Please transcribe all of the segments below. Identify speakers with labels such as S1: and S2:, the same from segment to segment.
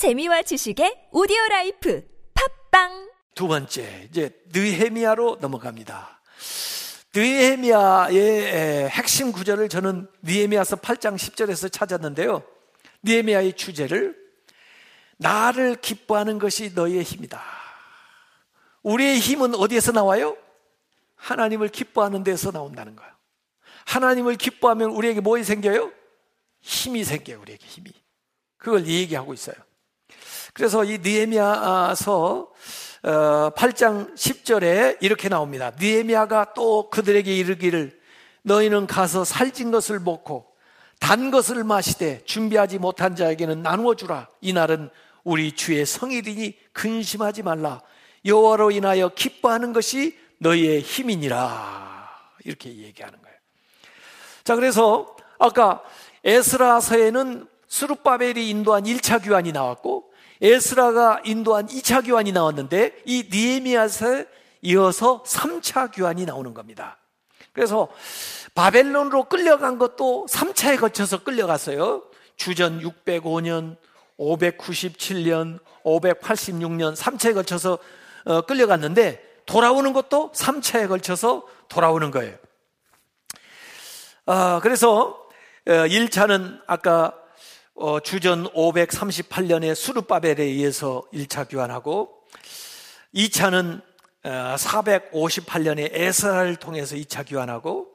S1: 재미와 지식의 오디오 라이프 팟빵
S2: 두 번째, 이제 느헤미야로 넘어갑니다. 느헤미야의 핵심 구절을 저는 느헤미야서 8장 10절에서 찾았는데요. 느헤미야의 주제를 나를 기뻐하는 것이 너희의 힘이다. 우리의 힘은 어디에서 나와요? 하나님을 기뻐하는 데서 나온다는 거예요. 하나님을 기뻐하면 우리에게 뭐이 생겨요? 힘이 생겨요, 우리에게 힘이. 그걸 얘기하고 있어요. 그래서 이 느헤미야서 8장 어, 10절에 이렇게 나옵니다. 느헤미야가 또 그들에게 이르기를 너희는 가서 살찐 것을 먹고 단 것을 마시되 준비하지 못한 자에게는 나누어 주라. 이 날은 우리 주의 성일이니 근심하지 말라. 여호와로 인하여 기뻐하는 것이 너희의 힘이니라. 이렇게 얘기하는 거예요. 자, 그래서 아까 에스라서에는 수르바벨이 인도한 1차 교환이 나왔고 에스라가 인도한 2차 교환이 나왔는데 이 니에미아서에 이어서 3차 교환이 나오는 겁니다. 그래서 바벨론으로 끌려간 것도 3차에 거쳐서 끌려갔어요. 주전 605년, 597년, 586년 3차에 걸쳐서 어, 끌려갔는데 돌아오는 것도 3차에 걸쳐서 돌아오는 거예요. 아, 그래서 1차는 어, 아까 어, 주전 538년에 수르바벨에 의해서 1차 교환하고 2차는 458년에 어, 에스라를 통해서 2차 교환하고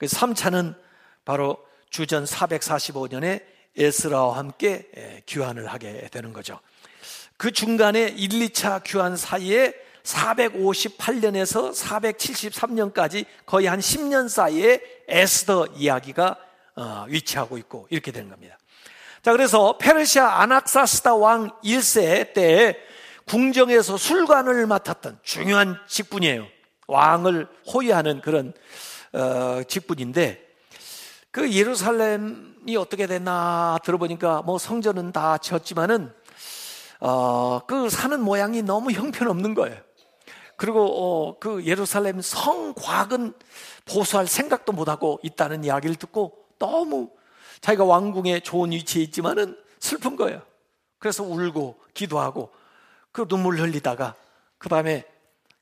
S2: 3차는 그 바로 주전 445년에 에스라와 함께 교환을 하게 되는 거죠. 그 중간에 1, 2차 교환 사이에 458년에서 473년까지 거의 한 10년 사이에 에스더 이야기가 어, 위치하고 있고 이렇게 되는 겁니다. 자, 그래서 페르시아 아낙사스다 왕 1세 때 궁정에서 술관을 맡았던 중요한 직분이에요. 왕을 호위하는 그런 어, 직분인데 그 예루살렘이 어떻게 됐나 들어보니까 뭐 성전은 다 지었지만은 어, 그 사는 모양이 너무 형편없는 거예요. 그리고 어, 그 예루살렘 성곽은 보수할 생각도 못하고 있다는 이야기를 듣고 너무 자기가 왕궁에 좋은 위치에 있지만은 슬픈 거예요. 그래서 울고 기도하고 그 눈물 흘리다가 그 밤에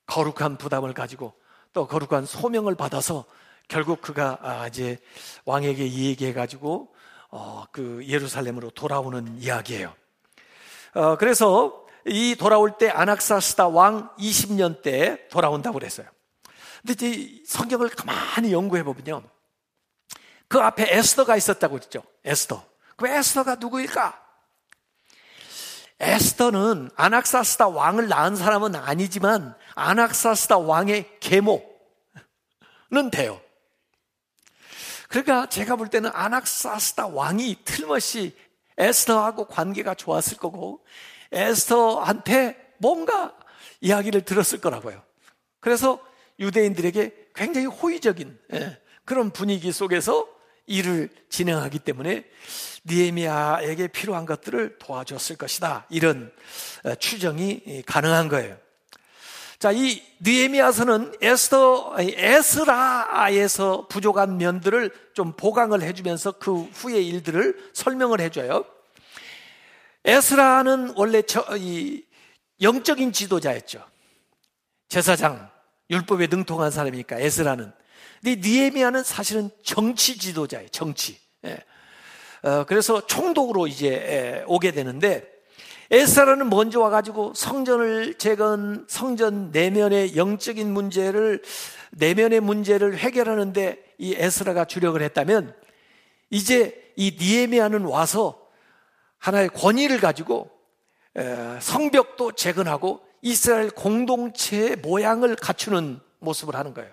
S2: 거룩한 부담을 가지고 또 거룩한 소명을 받아서 결국 그가 아, 이제 왕에게 얘기해 가지고 어, 그 예루살렘으로 돌아오는 이야기예요. 어, 그래서 이 돌아올 때 아낙사스다 왕 20년 때 돌아온다고 그랬어요. 근데 이제 성경을 가만히 연구해 보면요. 그 앞에 에스더가 있었다고 했죠. 에스더. 그 에스더가 누구일까? 에스더는 아낙사스다 왕을 낳은 사람은 아니지만 아낙사스다 왕의 계모는 돼요. 그러니까 제가 볼 때는 아낙사스다 왕이 틀림없이 에스더하고 관계가 좋았을 거고 에스더한테 뭔가 이야기를 들었을 거라고요. 그래서 유대인들에게 굉장히 호의적인 예, 그런 분위기 속에서 일을 진행하기 때문에 니에미아에게 필요한 것들을 도와줬을 것이다. 이런 어, 추정이 가능한 거예요. 자, 이 느에미아서는 에스더, 에스라에서 부족한 면들을 좀 보강을 해주면서 그 후의 일들을 설명을 해줘요. 에스라는 원래 저, 이 영적인 지도자였죠. 제사장, 율법에 능통한 사람이니까 에스라는. 근데 니에미아는 사실은 정치 지도자예요. 정치. 예. 어, 그래서 총독으로 이제 예, 오게 되는데 에스라는 먼저 와가지고 성전을 재건 성전 내면의 영적인 문제를 내면의 문제를 해결하는데 이 에스라가 주력을 했다면 이제 이 니에미아는 와서 하나의 권위를 가지고 성벽도 재건하고 이스라엘 공동체의 모양을 갖추는 모습을 하는 거예요.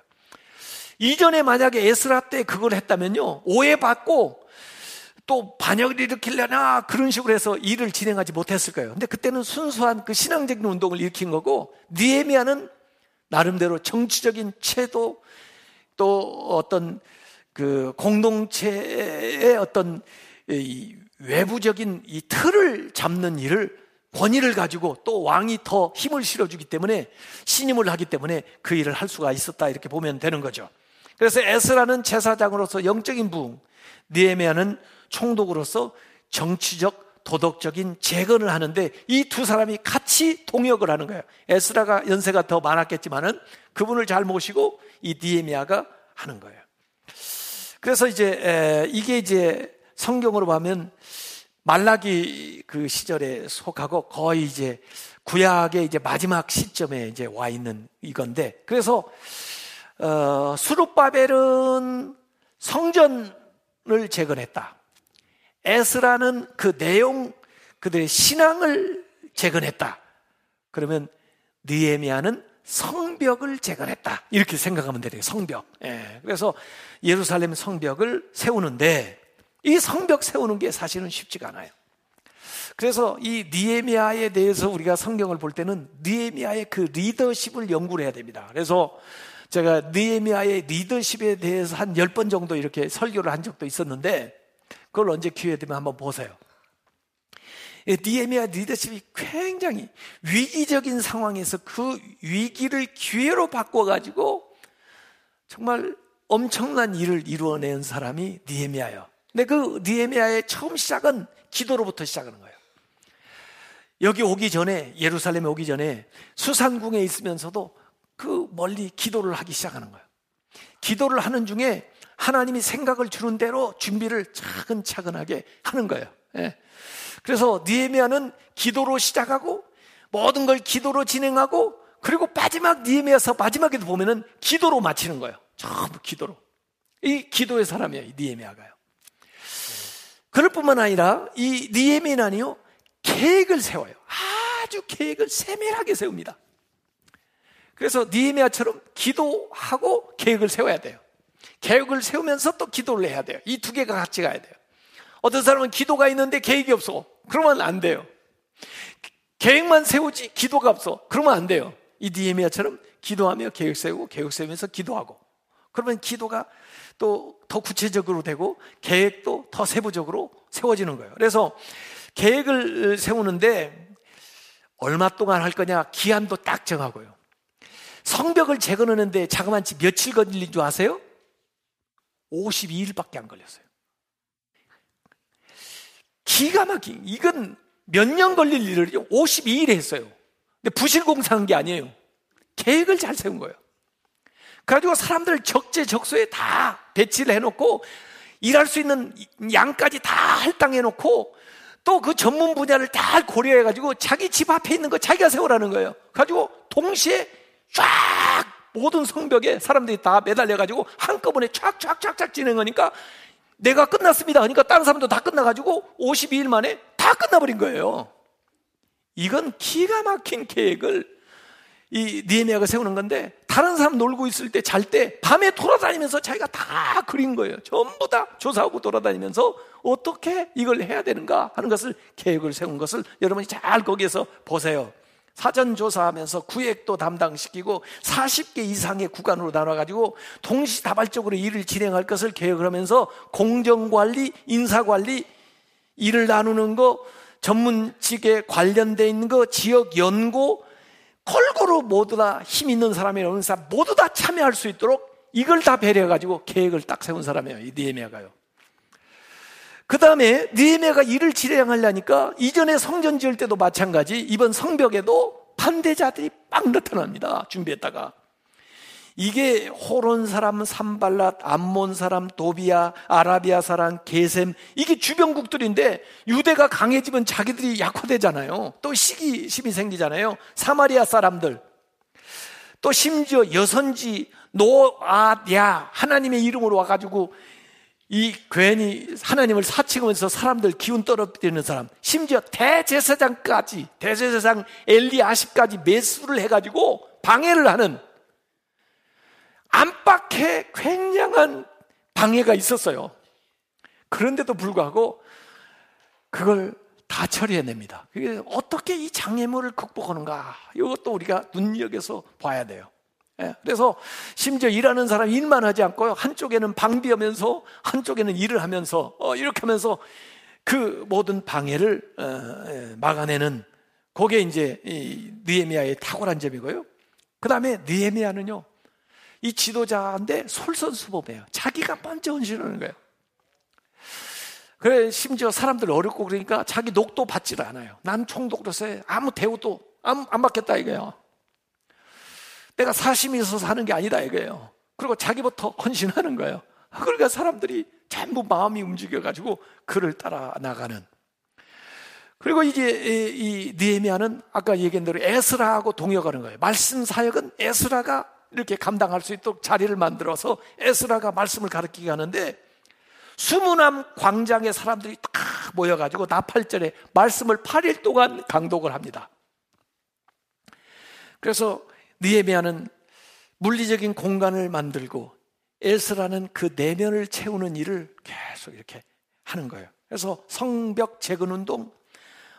S2: 이전에 만약에 에스라 때 그걸 했다면요, 오해받고 또 반역을 일으키려나 그런 식으로 해서 일을 진행하지 못했을 거예요. 근데 그때는 순수한 그 신앙적인 운동을 일으킨 거고, 니에미아는 나름대로 정치적인 채도 또 어떤 그 공동체의 어떤 이 외부적인 이 틀을 잡는 일을 권위를 가지고 또 왕이 더 힘을 실어주기 때문에 신임을 하기 때문에 그 일을 할 수가 있었다 이렇게 보면 되는 거죠. 그래서 에스라는 제사장으로서 영적인 부흥, 니에미아는 총독으로서 정치적 도덕적인 재건을 하는데 이 두 사람이 같이 동역을 하는 거예요. 에스라가 연세가 더 많았겠지만은 그분을 잘 모시고 이 니에미아가 하는 거예요. 그래서 이제 이게 이제 성경으로 보면 말라기 그 시절에 속하고 거의 이제 구약의 이제 마지막 시점에 이제 와 있는 이건데 그래서 어, 수룹바벨은 성전을 재건했다. 에스라는 그 내용 그들의 신앙을 재건했다. 그러면 느에미아는 성벽을 재건했다. 이렇게 생각하면 돼요. 성벽. 예. 그래서 예루살렘 성벽을 세우는데 이 성벽 세우는 게 사실은 쉽지가 않아요. 그래서 이 니에미아에 대해서 우리가 성경을 볼 때는 니에미아의 그 리더십을 연구를 해야 됩니다. 그래서 제가 니에미아의 리더십에 대해서 한 10번 정도 이렇게 설교를 한 적도 있었는데 그걸 언제 기회 되면 한번 보세요. 니에미아 리더십이 굉장히 위기적인 상황에서 그 위기를 기회로 바꿔 가지고 정말 엄청난 일을 이루어낸 사람이 니에미아예요. 근데 그 니에미아의 처음 시작은 기도로부터 시작하는 거예요. 여기 오기 전에 예루살렘에 오기 전에 수산궁에 있으면서도 그 멀리 기도를 하기 시작하는 거예요. 기도를 하는 중에 하나님이 생각을 주는 대로 준비를 차근차근하게 하는 거예요. 예. 그래서 니에미아는 기도로 시작하고 모든 걸 기도로 진행하고 그리고 마지막 니에미아서 마지막에도 보면은 기도로 마치는 거예요. 전부 기도로. 이 기도의 사람이에요. 이 니에미아가요. 그럴 뿐만 아니라 이 니에미아는요 계획을 세워요. 아주 계획을 세밀하게 세웁니다. 그래서 니에미아처럼 기도하고 계획을 세워야 돼요. 계획을 세우면서 또 기도를 해야 돼요. 이 두 개가 같이 가야 돼요. 어떤 사람은 기도가 있는데 계획이 없어. 그러면 안 돼요. 계획만 세우지 기도가 없어. 그러면 안 돼요. 이 니에미아처럼 기도하며 계획 세우고 계획 세우면서 기도하고. 그러면 기도가 또 더 구체적으로 되고 계획도 더 세부적으로 세워지는 거예요. 그래서 계획을 세우는데 얼마 동안 할 거냐 기한도 딱 정하고요. 성벽을 재건하는데 자그만치 며칠 걸린 줄 아세요? 52일밖에 안 걸렸어요. 기가 막힌, 이건 몇 년 걸릴 일을 52일 했어요. 근데 부실공사한 게 아니에요. 계획을 잘 세운 거예요. 그래가지고 사람들 적재적소에 다 배치를 해놓고 일할 수 있는 양까지 다 할당해놓고 또 그 전문 분야를 다 고려해가지고 자기 집 앞에 있는 거 자기가 세우라는 거예요. 가지고 동시에 쫙 모든 성벽에 사람들이 다 매달려가지고 한꺼번에 쫙쫙쫙쫙 진행하니까 내가 끝났습니다. 그러니까 다른 사람도 다 끝나가지고 52일 만에 다 끝나버린 거예요. 이건 기가 막힌 계획을 이 니에미아가 세우는 건데 다른 사람 놀고 있을 때 잘 때 밤에 돌아다니면서 자기가 다 그린 거예요. 전부 다 조사하고 돌아다니면서 어떻게 이걸 해야 되는가 하는 것을 계획을 세운 것을 여러분이 잘 거기에서 보세요. 사전 조사하면서 구획도 담당시키고 40개 이상의 구간으로 나눠가지고 동시다발적으로 일을 진행할 것을 계획을 하면서 공정관리, 인사관리, 일을 나누는 거, 전문직에 관련돼 있는 거, 지역 연구, 골고루 모두 다 힘 있는 사람이라는 사람 모두 다 참여할 수 있도록 이걸 다 배려해가지고 계획을 딱 세운 사람이에요. 이 니에미아가요. 그 다음에 니에미아가 일을 진행하려니까 이전에 성전 지을 때도 마찬가지 이번 성벽에도 반대자들이 막 나타납니다. 준비했다가. 이게 호론 사람 삼발랏, 암몬 사람 도비아, 아라비아 사람 게셈 이게 주변국들인데 유대가 강해지면 자기들이 약화되잖아요. 또 시기심이 생기잖아요. 사마리아 사람들 또 심지어 여선지 노아야 하나님의 이름으로 와가지고 이 괜히 하나님을 사칭하면서 사람들 기운 떨어뜨리는 사람, 심지어 대제사장까지, 대제사장 엘리아십까지 매수를 해가지고 방해를 하는 안팎의 굉장한 방해가 있었어요. 그런데도 불구하고 그걸 다 처리해냅니다. 어떻게 이 장애물을 극복하는가? 이것도 우리가 눈여겨서 봐야 돼요. 예, 그래서 심지어 일하는 사람 일만 하지 않고요. 한쪽에는 방비하면서 한쪽에는 일을 하면서 어, 이렇게 하면서 그 모든 방해를 어, 예, 막아내는 그게 이제 느에미아의 탁월한 점이고요. 그 다음에 느에미아는요. 이 지도자인데 솔선수범해요. 자기가 먼저 헌신하는 거예요. 그래, 심지어 사람들 어렵고 그러니까 자기 녹도 받지를 않아요. 난 총독으로서 아무 대우도 안, 안 받겠다 이거예요. 내가 사심이 있어서 하는 게 아니다 이거예요. 그리고 자기부터 헌신하는 거예요. 그러니까 사람들이 전부 마음이 움직여가지고 그를 따라 나가는. 그리고 이제 이 느헤미야는 아까 얘기한 대로 에스라하고 동역하는 거예요. 말씀 사역은 에스라가 이렇게 감당할 수 있도록 자리를 만들어서 에스라가 말씀을 가르치게 하는데 수문암 광장에 사람들이 다 모여가지고 나팔절에 말씀을 8일 동안 강독을 합니다. 그래서 느헤미야는 물리적인 공간을 만들고 에스라는 그 내면을 채우는 일을 계속 이렇게 하는 거예요. 그래서 성벽 재건 운동,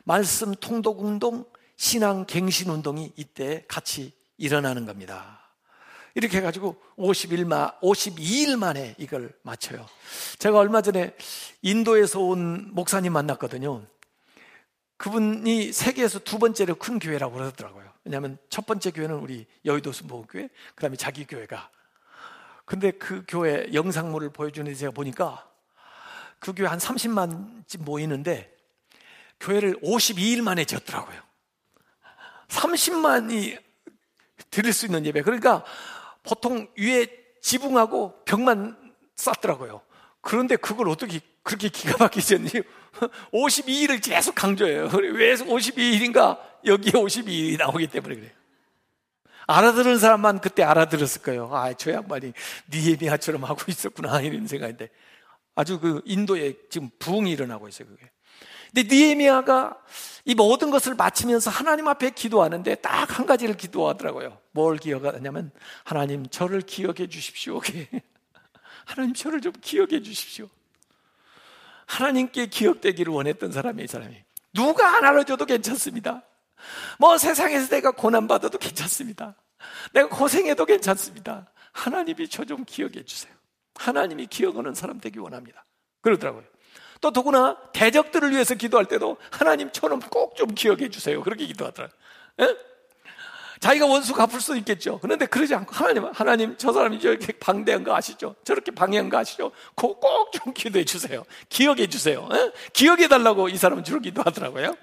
S2: 말씀 통독 운동, 신앙 갱신 운동이 이때 같이 일어나는 겁니다. 이렇게 해가지고 51마, 52일 만에 이걸 마쳐요. 제가 얼마 전에 인도에서 온 목사님 만났거든요. 그분이 세계에서 두 번째로 큰 교회라고 그러더라고요. 왜냐하면 첫 번째 교회는 우리 여의도 순복음교회, 그 다음에 자기 교회가. 근데 그 교회 영상물을 보여주는데 제가 보니까 그 교회 한 30만쯤 모이는데 교회를 52일 만에 지었더라고요. 30만이 드릴 수 있는 예배. 그러니까 보통 위에 지붕하고 벽만 쌓더라고요. 그런데 그걸 어떻게 그렇게 기가 막히셨니? 52일을 계속 강조해요. 왜 52일인가? 여기에 52일이 나오기 때문에 그래요. 알아들은 사람만 그때 알아들었을 거예요. 아, 저 양반이 니에미아처럼 하고 있었구나, 이런 생각인데. 아주 그 인도에 지금 부흥이 일어나고 있어요, 그게. 근데 니에미아가 이 모든 것을 마치면서 하나님 앞에 기도하는데 딱 한 가지를 기도하더라고요. 뭘 기억하냐면 하나님 저를 기억해 주십시오. 하나님 저를 좀 기억해 주십시오. 하나님께 기억되기를 원했던 사람이 이 사람이. 누가 안 알아줘도 괜찮습니다. 뭐 세상에서 내가 고난받아도 괜찮습니다. 내가 고생해도 괜찮습니다. 하나님이 저 좀 기억해 주세요. 하나님이 기억하는 사람 되기 원합니다. 그러더라고요. 또 더구나 대적들을 위해서 기도할 때도 하나님처럼 꼭 좀 기억해 주세요. 그렇게 기도하더라고요. 예? 자기가 원수 갚을 수 있겠죠. 그런데 그러지 않고 하나님, 하나님 저 사람이 저렇게 방대한 거 아시죠? 저렇게 방해한 거 아시죠? 꼭 좀 기도해 주세요. 기억해 주세요. 에? 예? 기억해 달라고 이 사람은 주로 기도하더라고요.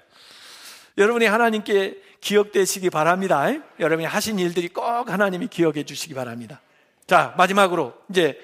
S2: 여러분이 하나님께 기억되시기 바랍니다. 여러분이 하신 일들이 꼭 하나님이 기억해 주시기 바랍니다. 자, 마지막으로 이제